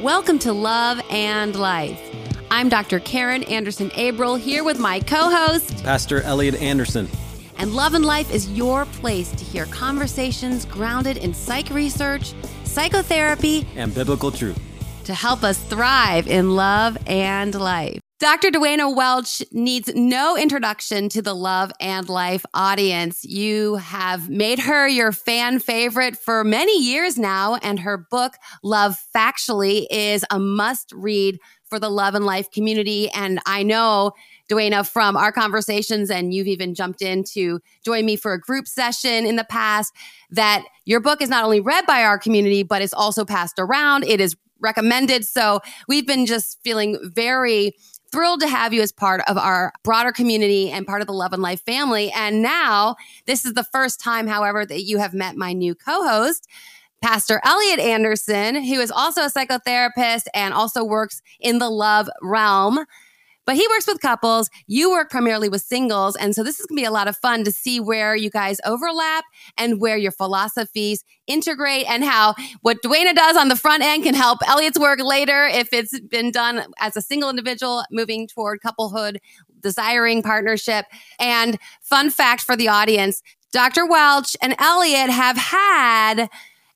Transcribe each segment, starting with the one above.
Welcome to Love and Life. I'm Dr. Karin Anderson Abrell here with my co host, Pastor Elliott Anderson. And Love and Life is your place to hear conversations grounded in psych research, psychotherapy, and biblical truth to help us thrive in love and life. Dr. Duana Welch needs no introduction to the Love and Life audience. You have made her your fan favorite for many years now, and her book, Love Factually, is a must read for the Love and Life community. And I know, Duana, from our conversations, and you've even jumped in to join me for a group session in the past, that your book is not only read by our community, but it's also passed around. It is recommended. So we've been just feeling very thrilled to have you as part of our broader community and part of the Love and Life family. And now, this is the first time, however, that you have met my new co host. Pastor Elliott Anderson, who is also a psychotherapist and also works in the love realm. But he works with couples. You work primarily with singles. And so this is going to be a lot of fun to see where you guys overlap and where your philosophies integrate and how what Duana does on the front end can help Elliott's work later if it's been done as a single individual moving toward couplehood, desiring partnership. And fun fact for the audience Dr. Welch and Elliott have had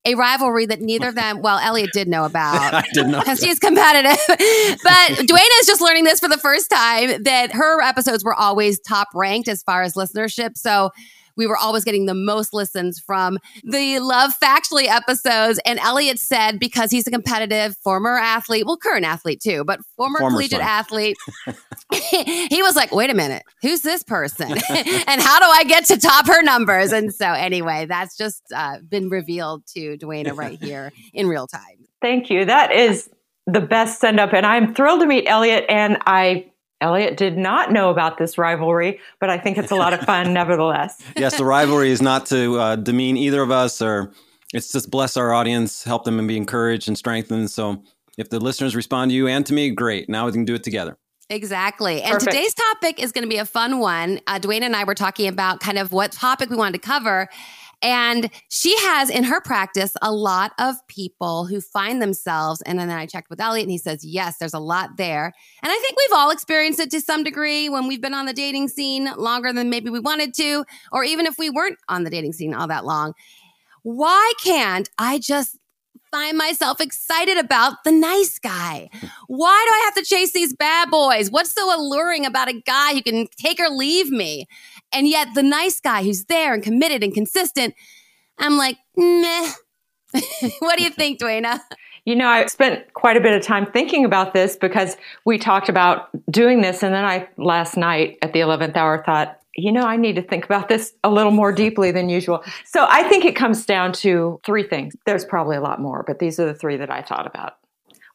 a rivalry that neither of them, well, Elliott did know about. I did not. Because she's competitive. but Duana is just learning this for the first time that her episodes were always top ranked as far as listenership. So we were always getting the most listens from the Love Factually episodes. And Elliott said, because he's a competitive former athlete, well, current athlete too, but former, former collegiate son. athlete, he was like, wait a minute, who's this person? and how do I get to top her numbers? And so, anyway, that's just uh, been revealed to Duana right here in real time. Thank you. That is the best send up. And I'm thrilled to meet Elliott. And I Elliott did not know about this rivalry, but I think it's a lot of fun nevertheless. yes, the rivalry is not to uh, demean either of us, or it's just bless our audience, help them and be encouraged and strengthened. So if the listeners respond to you and to me, great. Now we can do it together. Exactly. And Perfect. today's topic is going to be a fun one. Uh, Duana and I were talking about kind of what topic we wanted to cover. And she has in her practice a lot of people who find themselves. And then I checked with Elliott and he says, yes, there's a lot there. And I think we've all experienced it to some degree when we've been on the dating scene longer than maybe we wanted to, or even if we weren't on the dating scene all that long. Why can't I just find myself excited about the nice guy? Why do I have to chase these bad boys? What's so alluring about a guy who can take or leave me? And yet the nice guy who's there and committed and consistent, I'm like, meh. what do you think, Duana? You know, I spent quite a bit of time thinking about this because we talked about doing this. And then I, last night at the 11th hour, thought, you know, I need to think about this a little more deeply than usual. So I think it comes down to three things. There's probably a lot more, but these are the three that I thought about.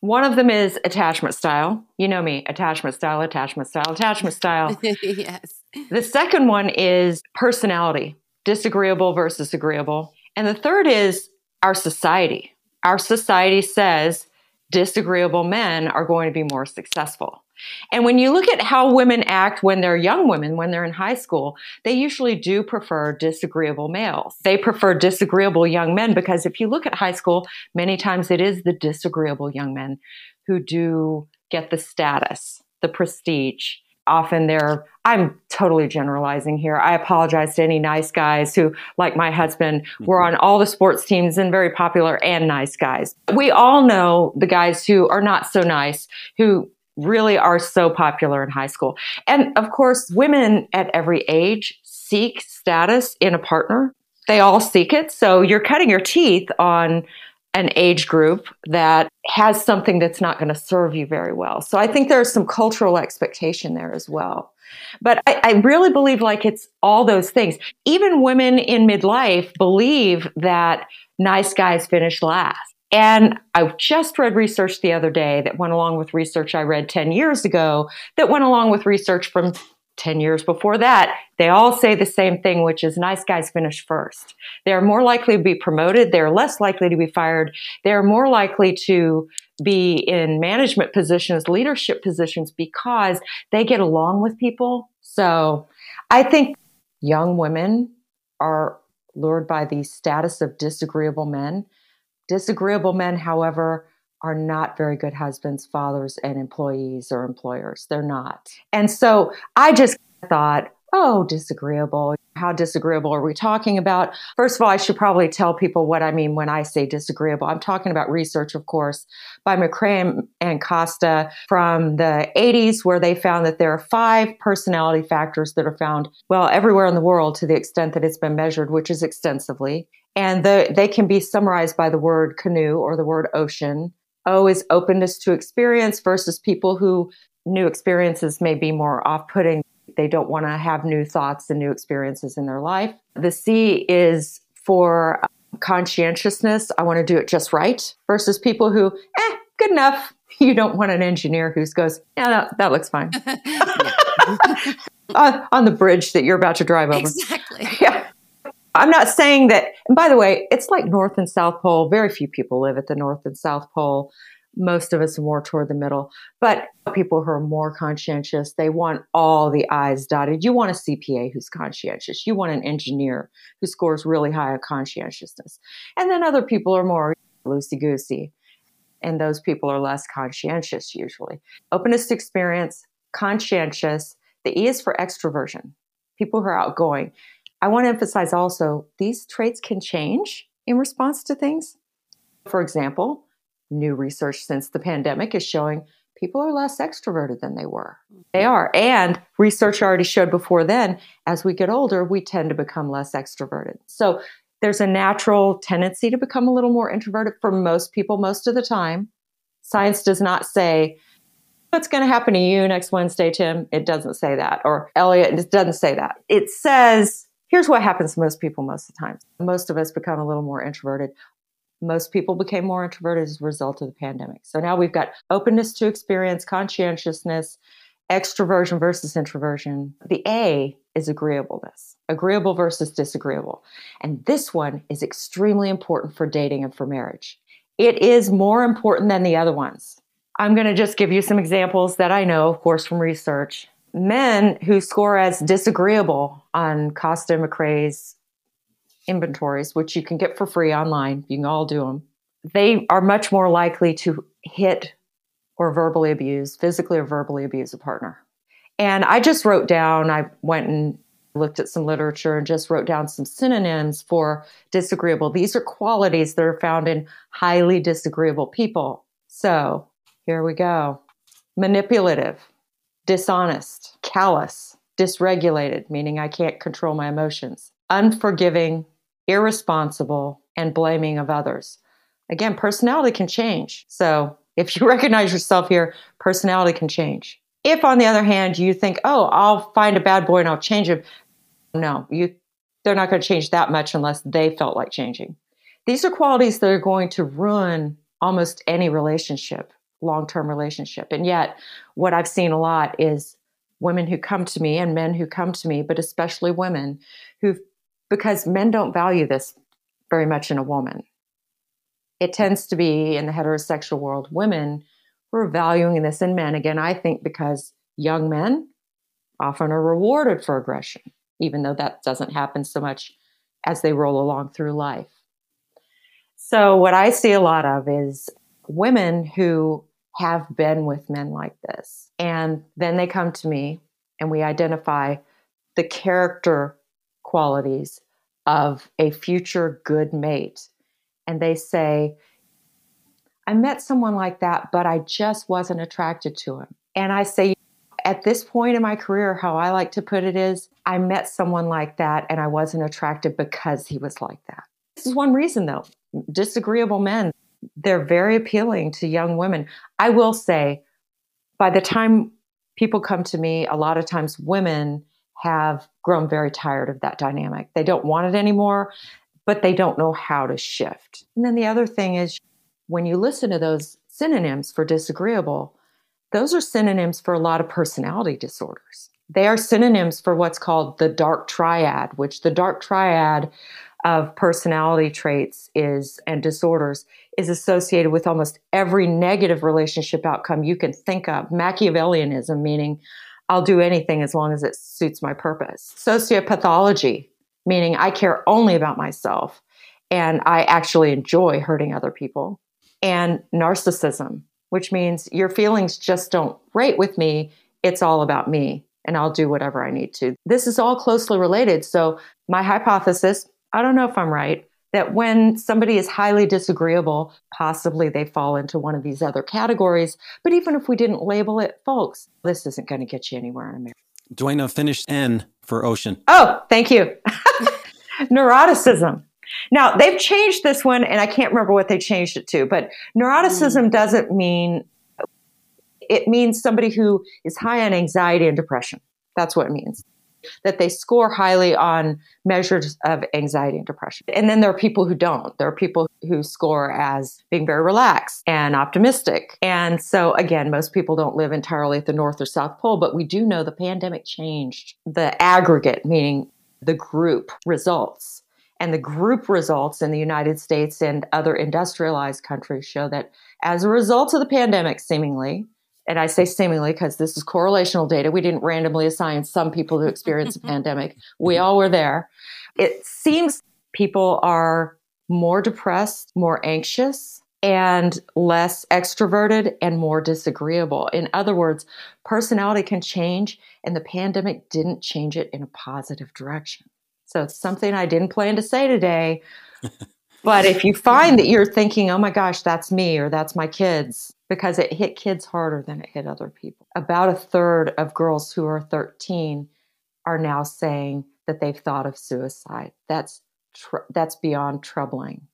One of them is attachment style. You know me, attachment style, attachment style, attachment style. yes. The second one is personality, disagreeable versus agreeable. And the third is our society. Our society says disagreeable men are going to be more successful. And when you look at how women act when they're young women, when they're in high school, they usually do prefer disagreeable males. They prefer disagreeable young men because if you look at high school, many times it is the disagreeable young men who do get the status, the prestige. Often they're, I'm totally generalizing here. I apologize to any nice guys who, like my husband, were mm-hmm. on all the sports teams and very popular and nice guys. We all know the guys who are not so nice, who really are so popular in high school. And of course, women at every age seek status in a partner. They all seek it. So you're cutting your teeth on an age group that has something that's not going to serve you very well. So I think there's some cultural expectation there as well. But I, I, really believe like it's all those things. Even women in midlife believe that nice guys finish last. And I just read research the other day that went along with research I read 10 years ago, that went along with research from 10 years before that. They all say the same thing, which is nice guys finish first. They're more likely to be promoted. They're less likely to be fired. They're more likely to be in management positions, leadership positions, because they get along with people. So I think young women are lured by the status of disagreeable men Disagreeable men, however, are not very good husbands, fathers, and employees or employers. They're not. And so I just thought, oh, disagreeable. How disagreeable are we talking about? First of all, I should probably tell people what I mean when I say disagreeable. I'm talking about research, of course, by McCrae and Costa from the 80s, where they found that there are five personality factors that are found, well, everywhere in the world to the extent that it's been measured, which is extensively. And the, they can be summarized by the word canoe or the word ocean. O is openness to experience versus people who new experiences may be more off putting they don't want to have new thoughts and new experiences in their life. The C is for conscientiousness. I want to do it just right versus people who, eh, good enough. You don't want an engineer who goes, yeah, that, that looks fine. on, on the bridge that you're about to drive over. Exactly. Yeah. I'm not saying that, and by the way, it's like North and South Pole. Very few people live at the North and South Pole most of us are more toward the middle. But people who are more conscientious, they want all the I's dotted. You want a CPA who's conscientious. You want an engineer who scores really high on conscientiousness. And then other people are more loosey goosey. And those people are less conscientious usually. Openness to experience, conscientious. The E is for extroversion, people who are outgoing. I want to emphasize also these traits can change in response to things. For example, new research since the pandemic is showing people are less extroverted than they were. They are. And research already showed before then, as we get older, we tend to become less extroverted. So there's a natural tendency to become a little more introverted for most people most of the time. Science does not say, what's going to happen to you next Wednesday, Tim? It doesn't say that. Or Elliott, it doesn't say that. It says, here's what happens to most people most of the time. Most of us become a little more introverted most people became more introverted as a result of the pandemic. So now we've got openness to experience, conscientiousness, extroversion versus introversion. The A is agreeableness, agreeable versus disagreeable. And this one is extremely important for dating and for marriage. It is more important than the other ones. I'm going to just give you some examples that I know, of course, from research. Men who score as disagreeable on Costa McCrae's inventories, which you can get for free online. You can all do them. They are much more likely to hit or verbally abuse, physically or verbally abuse a partner. And I just wrote down, I went and looked at some literature and just wrote down some synonyms for disagreeable. These are qualities that are found in highly disagreeable people. So here we go manipulative, dishonest, callous, dysregulated, meaning I can't control my emotions, unforgiving, irresponsible, and blaming of others. Again, personality can change. So if you recognize yourself here, personality can change. If, on the other hand, you think, oh, I'll find a bad boy and I'll change him, no, you, they're not going to change that much unless they felt like changing. These are qualities that are going to ruin almost any relationship, long term relationship. And yet, what I've seen a lot is women who come to me and men who come to me, but especially women who've because men don't value this very much in a woman. It tends to be in the heterosexual world women who are valuing this in men. Again, I think because young men often are rewarded for aggression, even though that doesn't happen so much as they roll along through life. So, what I see a lot of is women who have been with men like this. And then they come to me and we identify the character qualities of a future good mate. And they say, I met someone like that, but I just wasn't attracted to him. And I say, at this point in my career, how I like to put it is, I met someone like that and I wasn't attracted because he was like that. This is one reason, though. Disagreeable men, they're very appealing to young women. I will say, by the time people come to me, a lot of times women have grown very tired of that dynamic. They don't want it anymore, but they don't know how to shift. And then the other thing is when you listen to those synonyms for disagreeable, those are synonyms for a lot of personality disorders. They are synonyms for what's called the dark triad, which the dark triad of personality traits is and disorders is associated with almost every negative relationship outcome you can think of. Machiavellianism, meaning I'll do anything as long as it suits my purpose. Sociopathology, meaning I care only about myself. and I actually enjoy hurting other people. And narcissism, which means your feelings just don't rate with me. It's all about me, and I'll do whatever I need to. This is all closely related. So, my hypothesis I don't know if I'm right that when somebody is highly disagreeable, possibly they fall into one of these other categories. But even if we didn't label it, folks, this isn't going to get you anywhere in America. Duana finished N for ocean. Oh, thank you. Neuroticism. Now, they've changed this one, and I can't remember what they changed it to, but neuroticism mm. doesn't mean, it means somebody who is high on anxiety and depression. That's what it means. That they score highly on measures of anxiety and depression. And then there are people who don't. There are people who score as being very relaxed and optimistic. And so, again, most people don't live entirely at the North or South Pole, but we do know the pandemic changed the aggregate, meaning the group results and the group results in the United States and other industrialized countries show that as a result of the pandemic, seemingly, and I say seemingly because this is correlational data, we didn't randomly assign some people to experience a pandemic. We all were there. It seems people are more depressed, more anxious, and less extroverted and more disagreeable. In other words, personality can change, and the pandemic didn't change it in a positive direction. So it's something I didn't plan to say today. but if you find that you're thinking, oh my gosh, that's me or that's my kids, because it hit kids harder than it hit other people. About a third of girls who are 13 are now saying that they've thought of suicide. That's tr- that's beyond troubling.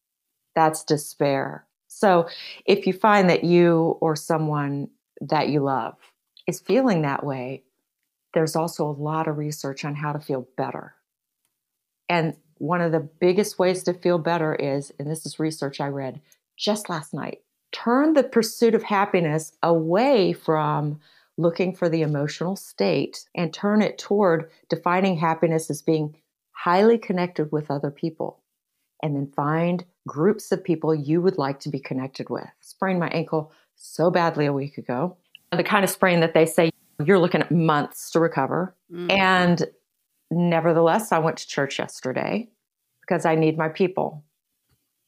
That's despair. So if you find that you or someone that you love is feeling that way, there's also a lot of research on how to feel better. And one of the biggest ways to feel better is, and this is research I read just last night, turn the pursuit of happiness away from looking for the emotional state and turn it toward defining happiness as being highly connected with other people. And then find groups of people you would like to be connected with. Sprained my ankle so badly a week ago. The kind of sprain that they say you're looking at months to recover. Mm. And Nevertheless, I went to church yesterday because I need my people.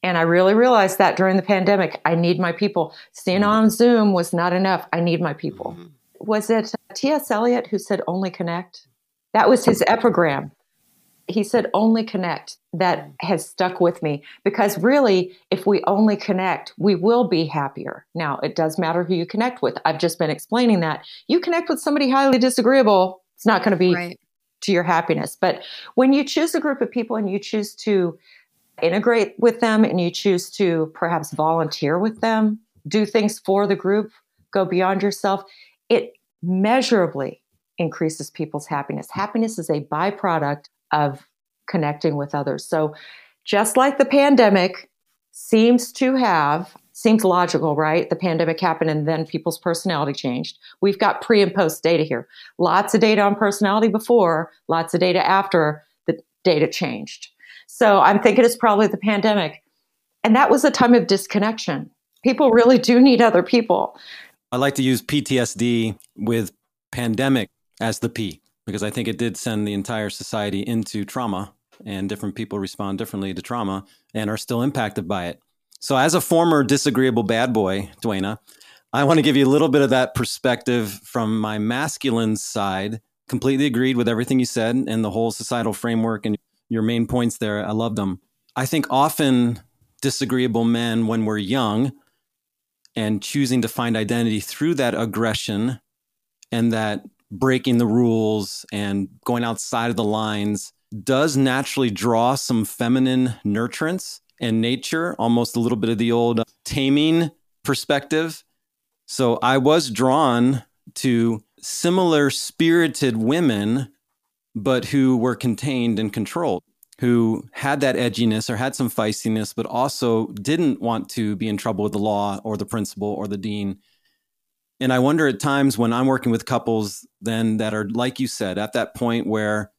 And I really realized that during the pandemic, I need my people. Seeing mm-hmm. on Zoom was not enough. I need my people. Mm-hmm. Was it T.S. Eliot who said, only connect? That was his epigram. He said, only connect. That has stuck with me because really, if we only connect, we will be happier. Now, it does matter who you connect with. I've just been explaining that. You connect with somebody highly disagreeable, it's not going to be right to your happiness. But when you choose a group of people and you choose to integrate with them and you choose to perhaps volunteer with them, do things for the group, go beyond yourself, it measurably increases people's happiness. Happiness is a byproduct of connecting with others. So, just like the pandemic seems to have Seems logical, right? The pandemic happened and then people's personality changed. We've got pre and post data here. Lots of data on personality before, lots of data after the data changed. So I'm thinking it's probably the pandemic. And that was a time of disconnection. People really do need other people. I like to use PTSD with pandemic as the P because I think it did send the entire society into trauma and different people respond differently to trauma and are still impacted by it. So, as a former disagreeable bad boy, Duana, I want to give you a little bit of that perspective from my masculine side. Completely agreed with everything you said and the whole societal framework and your main points there. I loved them. I think often disagreeable men, when we're young and choosing to find identity through that aggression and that breaking the rules and going outside of the lines, does naturally draw some feminine nurturance and nature, almost a little bit of the old taming perspective. So I was drawn to similar spirited women, but who were contained and controlled, who had that edginess or had some feistiness, but also didn't want to be in trouble with the law or the principal or the dean. And I wonder at times when I'm working with couples then that are, like you said, at that point where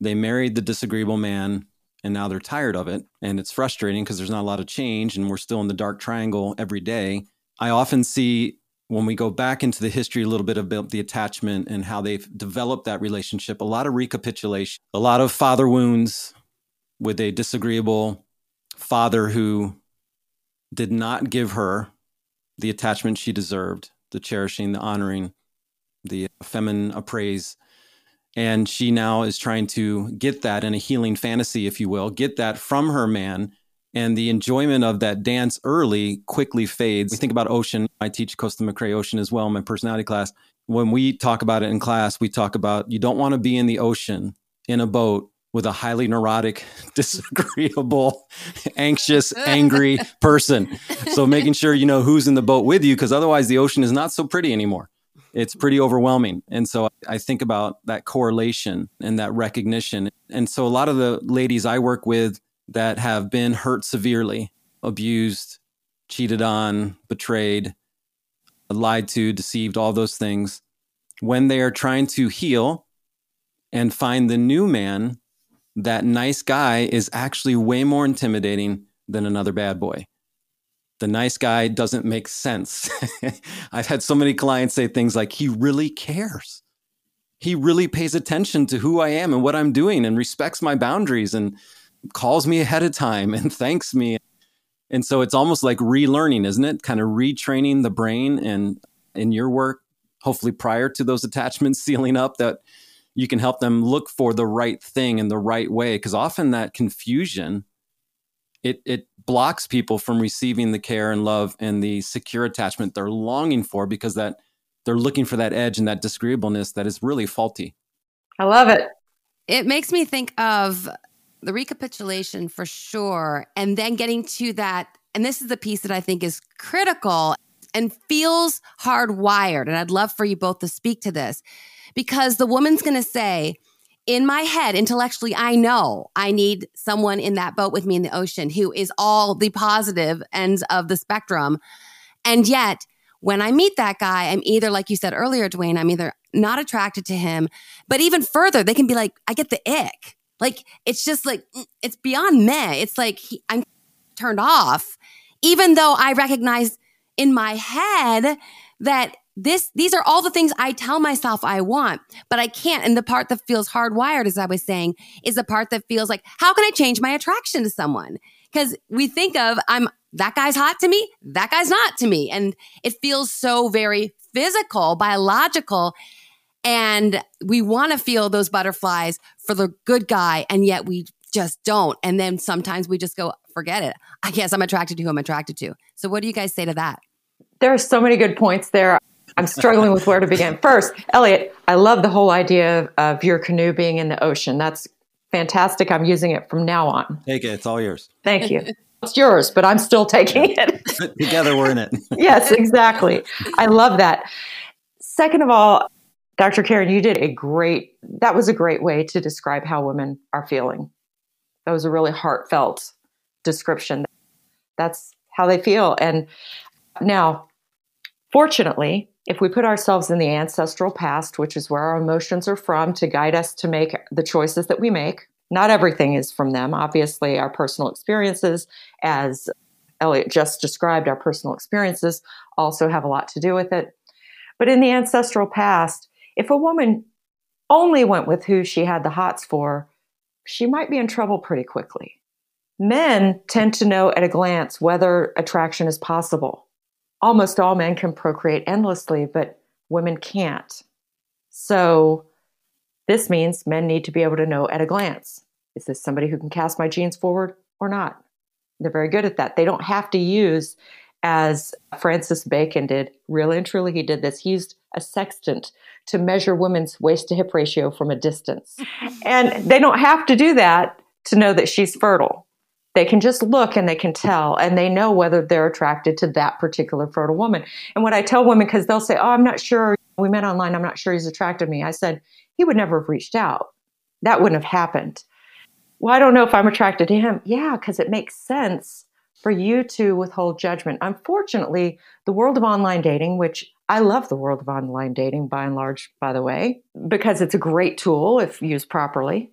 they married the disagreeable man and now they're tired of it and it's frustrating because there's not a lot of change and we're still in the dark triangle every day i often see when we go back into the history a little bit about the attachment and how they've developed that relationship a lot of recapitulation a lot of father wounds with a disagreeable father who did not give her the attachment she deserved, the cherishing, the honoring, the feminine appraise. And she now is trying to get that in a healing fantasy, if you will, get that from her man. And the enjoyment of that dance early quickly fades. We think about ocean. I teach Costa McCrae Ocean as well in my personality class. When we talk about it in class, we talk about you don't want to be in the ocean in a boat with a highly neurotic, disagreeable, anxious, angry person. So making sure you know who's in the boat with you, because otherwise the ocean is not so pretty anymore. It's pretty overwhelming. And so I think about that correlation and that recognition. And so a lot of the ladies I work with that have been hurt severely, abused, cheated on, betrayed, lied to, deceived, all those things, when they are trying to heal and find the new man that nice guy is actually way more intimidating than another bad boy. The nice guy doesn't make sense. I've had so many clients say things like, he really cares. He really pays attention to who I am and what I'm doing and respects my boundaries and calls me ahead of time and thanks me. And so it's almost like relearning, isn't it? Kind of retraining the brain and in your work, hopefully prior to those attachments sealing up, that you can help them look for the right thing in the right way because often that confusion it it blocks people from receiving the care and love and the secure attachment they're longing for because that they're looking for that edge and that disagreeableness that is really faulty. I love it. It makes me think of the recapitulation for sure and then getting to that and this is the piece that I think is critical and feels hardwired and I'd love for you both to speak to this because the woman's going to say, in my head, intellectually, I know I need someone in that boat with me in the ocean who is all the positive ends of the spectrum. And yet, when I meet that guy, I'm either, like you said earlier, Duana, I'm either not attracted to him, but even further, they can be like, I get the ick. Like, it's just like, it's beyond me. It's like, he, I'm turned off, even though I recognize in my head that this these are all the things I tell myself I want, but I can't. And the part that feels hardwired, as I was saying, is the part that feels like, how can I change my attraction to someone? Because we think of I'm that guy's hot to me, that guy's not to me. And it feels so very physical, biological. And we want to feel those butterflies for the good guy, and yet we just don't. And then sometimes we just go, forget it. I guess I'm attracted to who I'm attracted to. So, what do you guys say to that? There are so many good points there. I'm struggling with where to begin. First, Elliott, I love the whole idea of, of your canoe being in the ocean. That's fantastic. I'm using it from now on. Take it. It's all yours. Thank you. It's yours, but I'm still taking it. Together, we're in it. yes, exactly. I love that. Second of all, Dr. Karin, you did a great, that was a great way to describe how women are feeling. That was a really heartfelt description. That's how they feel. And now, fortunately, if we put ourselves in the ancestral past, which is where our emotions are from to guide us to make the choices that we make, not everything is from them. Obviously, our personal experiences, as Elliott just described, our personal experiences also have a lot to do with it. But in the ancestral past, if a woman only went with who she had the hots for, she might be in trouble pretty quickly. Men tend to know at a glance whether attraction is possible almost all men can procreate endlessly, but women can't. So this means men need to be able to know at a glance is this somebody who can cast my genes forward or not? They're very good at that. They don't have to use, as Francis Bacon did, really and truly, he did this. He used a sextant to measure women's waist to hip ratio from a distance. and they don't have to do that to know that she's fertile. They can just look and they can tell and they know whether they're attracted to that particular fertile woman. And what I tell women, because they'll say, Oh, I'm not sure. We met online. I'm not sure he's attracted to me. I said, He would never have reached out. That wouldn't have happened. Well, I don't know if I'm attracted to him. Yeah, because it makes sense for you to withhold judgment. Unfortunately, the world of online dating, which I love the world of online dating by and large, by the way, because it's a great tool if used properly.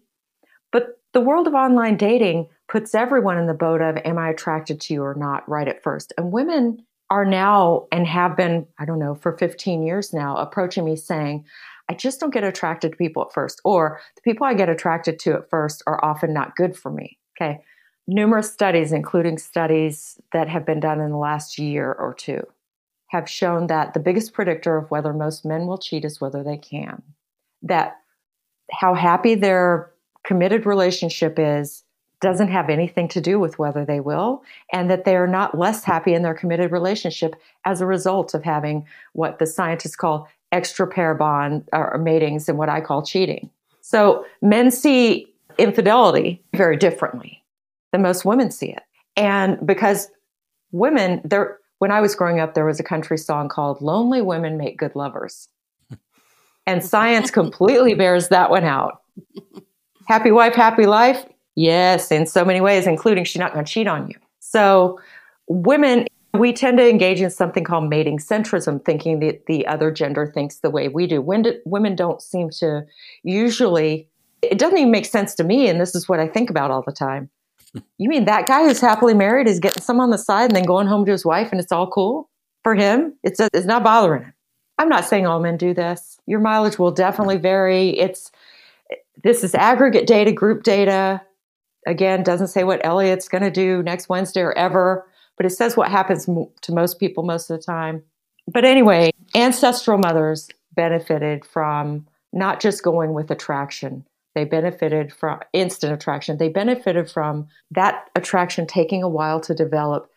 But the world of online dating puts everyone in the boat of, am I attracted to you or not, right at first. And women are now and have been, I don't know, for 15 years now, approaching me saying, I just don't get attracted to people at first, or the people I get attracted to at first are often not good for me. Okay. Numerous studies, including studies that have been done in the last year or two, have shown that the biggest predictor of whether most men will cheat is whether they can. That how happy their committed relationship is doesn't have anything to do with whether they will, and that they are not less happy in their committed relationship as a result of having what the scientists call extra pair bond or matings and what I call cheating. So men see infidelity very differently than most women see it. And because women, there when I was growing up, there was a country song called Lonely Women Make Good Lovers. And science completely bears that one out. Happy wife, happy life. Yes, in so many ways, including she's not going to cheat on you. So, women, we tend to engage in something called mating centrism, thinking that the other gender thinks the way we do. When do, women don't seem to usually, it doesn't even make sense to me. And this is what I think about all the time. You mean that guy who's happily married is getting some on the side and then going home to his wife and it's all cool for him? It's, a, it's not bothering him. I'm not saying all men do this. Your mileage will definitely vary. It's, this is aggregate data, group data again, doesn't say what Elliott's going to do next Wednesday or ever, but it says what happens to most people most of the time. But anyway, ancestral mothers benefited from not just going with attraction. They benefited from instant attraction. They benefited from that attraction taking a while to develop,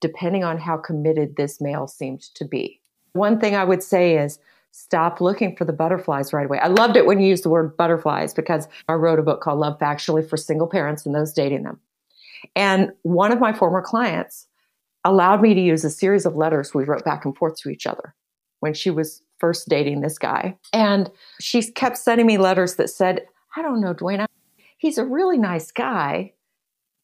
depending on how committed this male seemed to be. One thing I would say is stop looking for the butterflies right away. I loved it when you used the word butterflies because I wrote a book called Love Factually for single parents and those dating them. And one of my former clients allowed me to use a series of letters we wrote back and forth to each other when she was first dating this guy. And she kept sending me letters that said, I don't know, Duana, he's a really nice guy,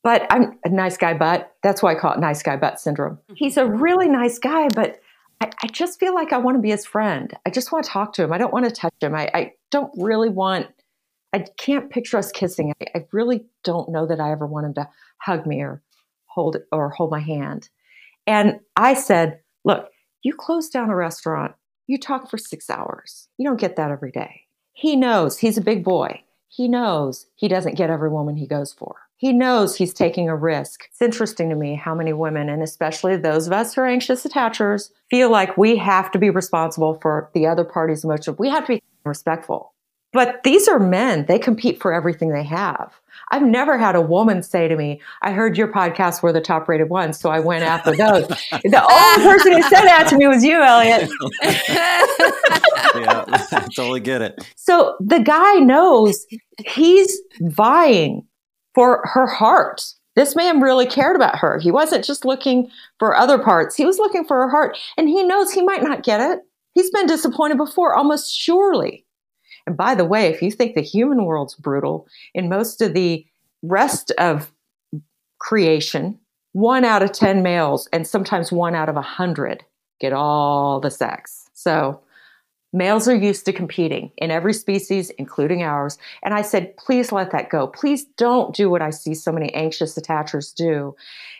but I'm a nice guy, but that's why I call it nice guy butt syndrome. Mm-hmm. He's a really nice guy, but I, I, just feel like I want to be his friend. I just want to talk to him. I don't want to touch him. I, I don't really want, I can't picture us kissing. I, I, really don't know that I ever want him to hug me or hold or hold my hand. And I said, look, you close down a restaurant, you talk for six hours. You don't get that every day. He knows he's a big boy. He knows he doesn't get every woman he goes for. He knows he's taking a risk. It's interesting to me how many women, and especially those of us who are anxious attachers, feel like we have to be responsible for the other party's emotion. We have to be respectful. But these are men. They compete for everything they have. I've never had a woman say to me, I heard your podcasts were the top rated ones, so I went after those. the only person who said that to me was you, Elliott. yeah, I totally get it. So the guy knows he's vying for her heart. This man really cared about her. He wasn't just looking for other parts, he was looking for her heart. And he knows he might not get it. He's been disappointed before, almost surely. And by the way, if you think the human world's brutal, in most of the rest of creation, one out of 10 males and sometimes one out of a 100 get all the sex. So Males are used to competing in every species, including ours. And I said, please let that go. Please don't do what I see so many anxious attachers do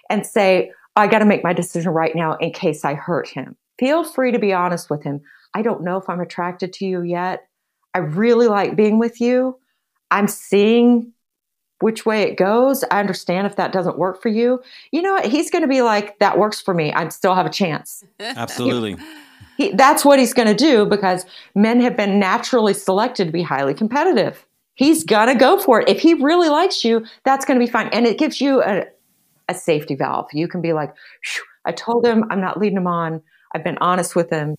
and say, I got to make my decision right now in case I hurt him. Feel free to be honest with him. I don't know if I'm attracted to you yet. I really like being with you. I'm seeing which way it goes. I understand if that doesn't work for you. You know what? He's going to be like, that works for me. I still have a chance. Absolutely. He, that's what he's going to do because men have been naturally selected to be highly competitive. He's going to go for it. If he really likes you, that's going to be fine. And it gives you a, a safety valve. You can be like, I told him I'm not leading him on. I've been honest with him.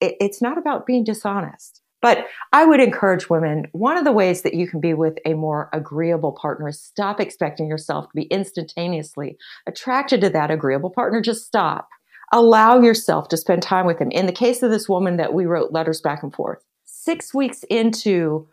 It, it's not about being dishonest. But I would encourage women one of the ways that you can be with a more agreeable partner is stop expecting yourself to be instantaneously attracted to that agreeable partner. Just stop allow yourself to spend time with him. In the case of this woman that we wrote letters back and forth, six weeks into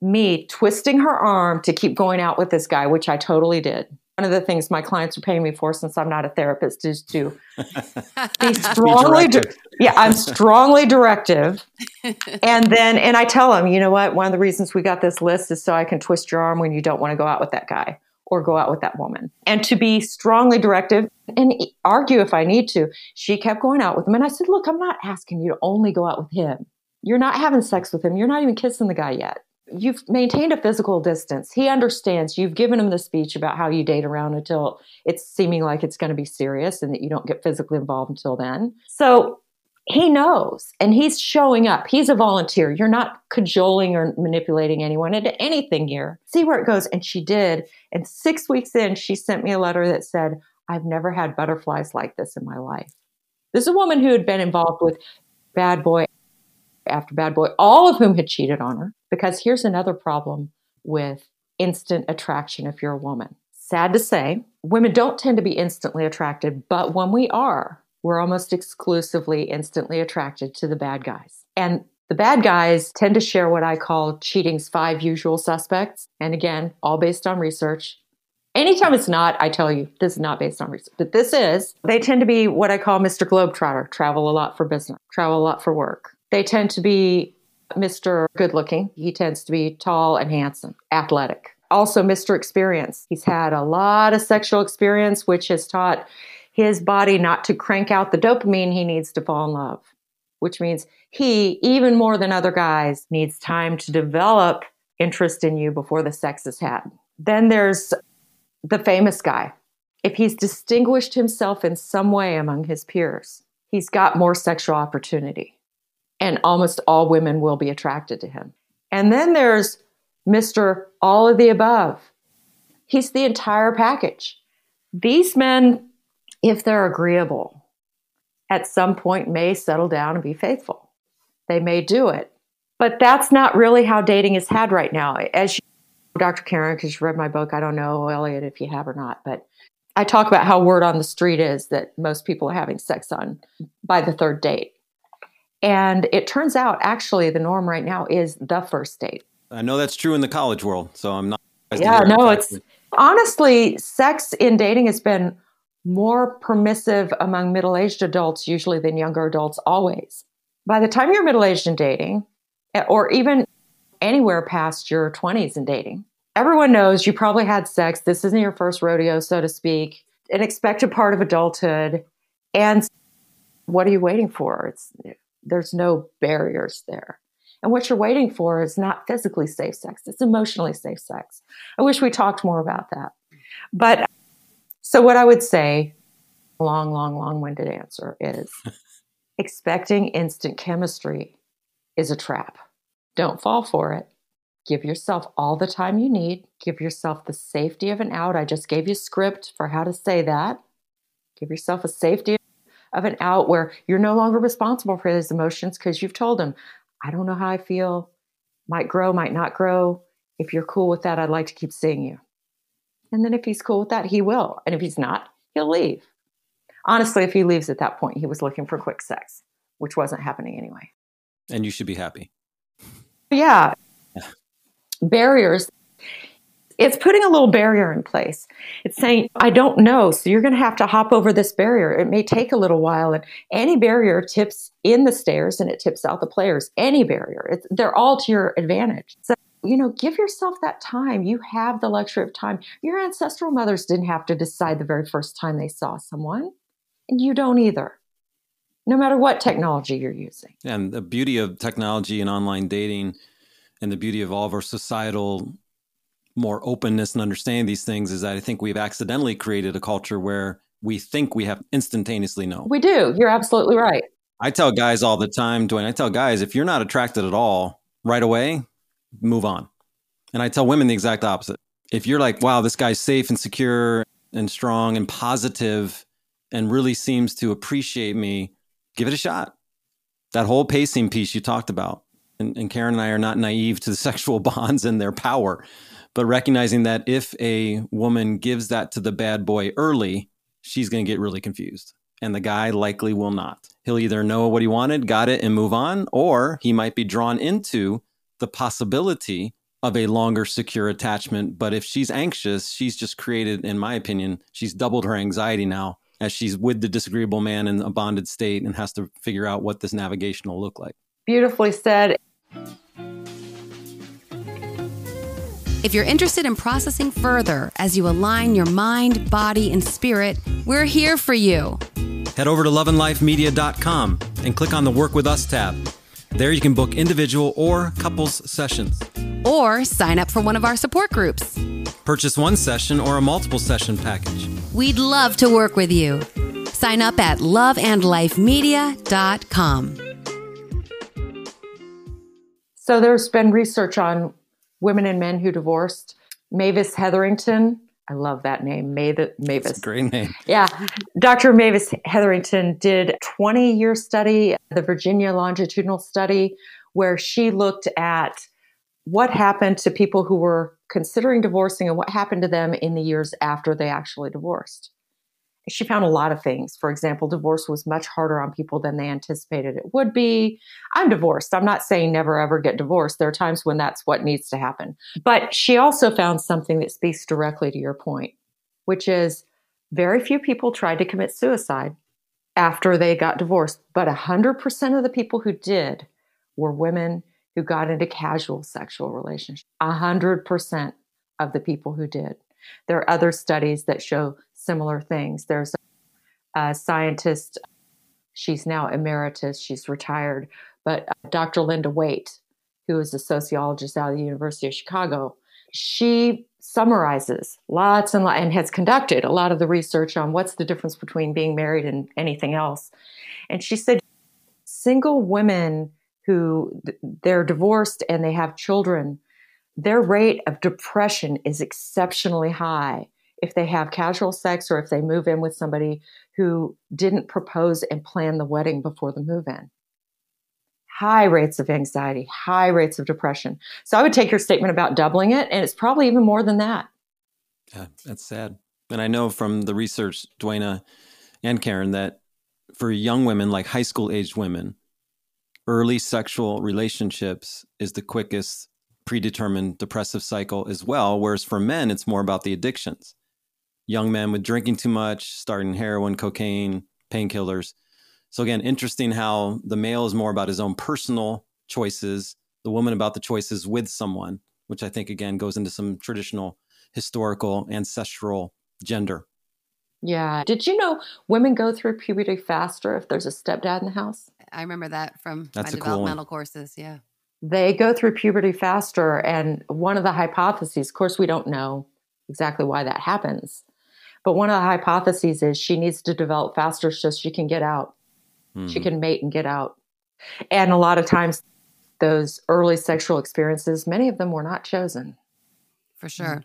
me twisting her arm to keep going out with this guy, which I totally did. One of the things my clients are paying me for, since I'm not a therapist, is to be strongly, be yeah, I'm strongly directive. and then, and I tell them, you know what? One of the reasons we got this list is so I can twist your arm when you don't want to go out with that guy or go out with that woman. And to be strongly directive and argue if I need to. She kept going out with him. And I said, Look, I'm not asking you to only go out with him. You're not having sex with him. You're not even kissing the guy yet. You've maintained a physical distance. He understands. You've given him the speech about how you date around until it's seeming like it's going to be serious and that you don't get physically involved until then. So he knows and he's showing up. He's a volunteer. You're not cajoling or manipulating anyone into anything here. See where it goes. And she did. And six weeks in, she sent me a letter that said, I've never had butterflies like this in my life. This is a woman who had been involved with bad boy after bad boy, all of whom had cheated on her. Because here's another problem with instant attraction if you're a woman. Sad to say, women don't tend to be instantly attracted, but when we are, we're almost exclusively instantly attracted to the bad guys. And the bad guys tend to share what I call cheating's five usual suspects. And again, all based on research. Anytime it's not, I tell you, this is not based on research, but this is. They tend to be what I call Mr. Globetrotter, travel a lot for business, travel a lot for work. They tend to be Mr. Good looking. He tends to be tall and handsome, athletic. Also, Mr. Experience. He's had a lot of sexual experience, which has taught his body not to crank out the dopamine he needs to fall in love, which means he, even more than other guys, needs time to develop interest in you before the sex is had. Then there's the famous guy. If he's distinguished himself in some way among his peers, he's got more sexual opportunity. And almost all women will be attracted to him. And then there's Mr. All of the Above. He's the entire package. These men if they're agreeable, at some point may settle down and be faithful. They may do it. But that's not really how dating is had right now. As you, Dr. Karin, because you read my book, I don't know, Elliott, if you have or not, but I talk about how word on the street is that most people are having sex on by the third date. And it turns out actually the norm right now is the first date. I know that's true in the college world, so I'm not. Yeah, no, it's honestly, sex in dating has been more permissive among middle aged adults, usually than younger adults, always. By the time you're middle aged and dating, eh, or even anywhere past your 20s and dating, everyone knows you probably had sex. This isn't your first rodeo, so to speak, an expected part of adulthood. And what are you waiting for? It's, there's no barriers there. And what you're waiting for is not physically safe sex, it's emotionally safe sex. I wish we talked more about that. But so, what I would say, long, long, long winded answer is expecting instant chemistry is a trap. Don't fall for it. Give yourself all the time you need. Give yourself the safety of an out. I just gave you a script for how to say that. Give yourself a safety of an out where you're no longer responsible for his emotions because you've told him, I don't know how I feel, might grow, might not grow. If you're cool with that, I'd like to keep seeing you. And then if he's cool with that, he will. And if he's not, he'll leave. Honestly, if he leaves at that point, he was looking for quick sex, which wasn't happening anyway. And you should be happy. Yeah. Barriers. It's putting a little barrier in place. It's saying, I don't know. So you're going to have to hop over this barrier. It may take a little while. And any barrier tips in the stairs and it tips out the players. Any barrier. It's, they're all to your advantage. So you know, give yourself that time. You have the luxury of time. Your ancestral mothers didn't have to decide the very first time they saw someone, and you don't either, no matter what technology you're using. And the beauty of technology and online dating, and the beauty of all of our societal more openness and understanding these things is that I think we've accidentally created a culture where we think we have instantaneously know. We do. You're absolutely right. I tell guys all the time, Duana, I tell guys, if you're not attracted at all right away, move on. And I tell women the exact opposite. If you're like, wow, this guy's safe and secure and strong and positive and really seems to appreciate me, give it a shot. That whole pacing piece you talked about. And, and Karin and I are not naive to the sexual bonds and their power, but recognizing that if a woman gives that to the bad boy early, she's going to get really confused. And the guy likely will not. He'll either know what he wanted, got it, and move on, or he might be drawn into the possibility of a longer secure attachment. But if she's anxious, she's just created, in my opinion, she's doubled her anxiety now as she's with the disagreeable man in a bonded state and has to figure out what this navigation will look like. Beautifully said. If you're interested in processing further as you align your mind, body, and spirit, we're here for you. Head over to loveandlifemedia.com and click on the Work With Us tab. There you can book individual or couples sessions. or sign up for one of our support groups. Purchase one session or a multiple session package. We'd love to work with you. Sign up at loveandlifemedia.com. So there's been research on women and men who divorced. Mavis Hetherington, I love that name, Mavis. It's a great name. Yeah. Dr. Mavis Hetherington did 20 year study, the Virginia longitudinal study, where she looked at what happened to people who were considering divorcing and what happened to them in the years after they actually divorced. She found a lot of things. For example, divorce was much harder on people than they anticipated it would be. I'm divorced. I'm not saying never ever get divorced. There are times when that's what needs to happen. But she also found something that speaks directly to your point, which is very few people tried to commit suicide after they got divorced, but 100% of the people who did were women who got into casual sexual relationships. 100% of the people who did. There are other studies that show similar things. There's a scientist, she's now emeritus, she's retired, but uh, Dr. Linda Waite, who is a sociologist out of the University of Chicago, she summarizes lots and, lots and has conducted a lot of the research on what's the difference between being married and anything else. And she said single women who they're divorced and they have children, their rate of depression is exceptionally high if they have casual sex or if they move in with somebody who didn't propose and plan the wedding before the move in. High rates of anxiety, high rates of depression. So I would take your statement about doubling it, and it's probably even more than that. Yeah, that's sad. And I know from the research, Duana and Karin, that for young women, like high school aged women, early sexual relationships is the quickest predetermined depressive cycle as well. Whereas for men, it's more about the addictions. Young men with drinking too much, starting heroin, cocaine, painkillers. So again, interesting how the male is more about his own personal choices, the woman about the choices with someone, which I think again goes into some traditional historical ancestral gender. Yeah. Did you know women go through puberty faster if there's a stepdad in the house? I remember that from That's my a cool developmental courses. Yeah. They go through puberty faster. And one of the hypotheses, of course, we don't know exactly why that happens, but one of the hypotheses is she needs to develop faster so she can get out. Mm-hmm. She can mate and get out. And a lot of times, those early sexual experiences, many of them were not chosen. For sure.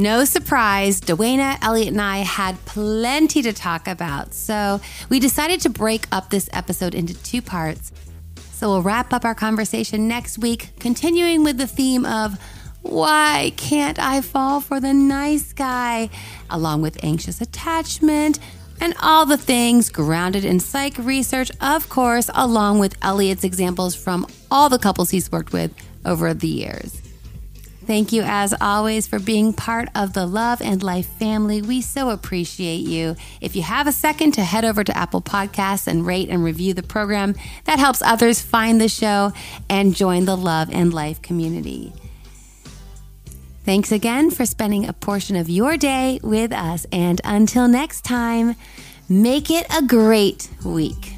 No surprise, Duana, Elliott, and I had plenty to talk about. So we decided to break up this episode into two parts. So we'll wrap up our conversation next week, continuing with the theme of why can't I fall for the nice guy, along with anxious attachment and all the things grounded in psych research, of course, along with Elliott's examples from all the couples he's worked with over the years. Thank you, as always, for being part of the Love and Life family. We so appreciate you. If you have a second to head over to Apple Podcasts and rate and review the program, that helps others find the show and join the Love and Life community. Thanks again for spending a portion of your day with us. And until next time, make it a great week.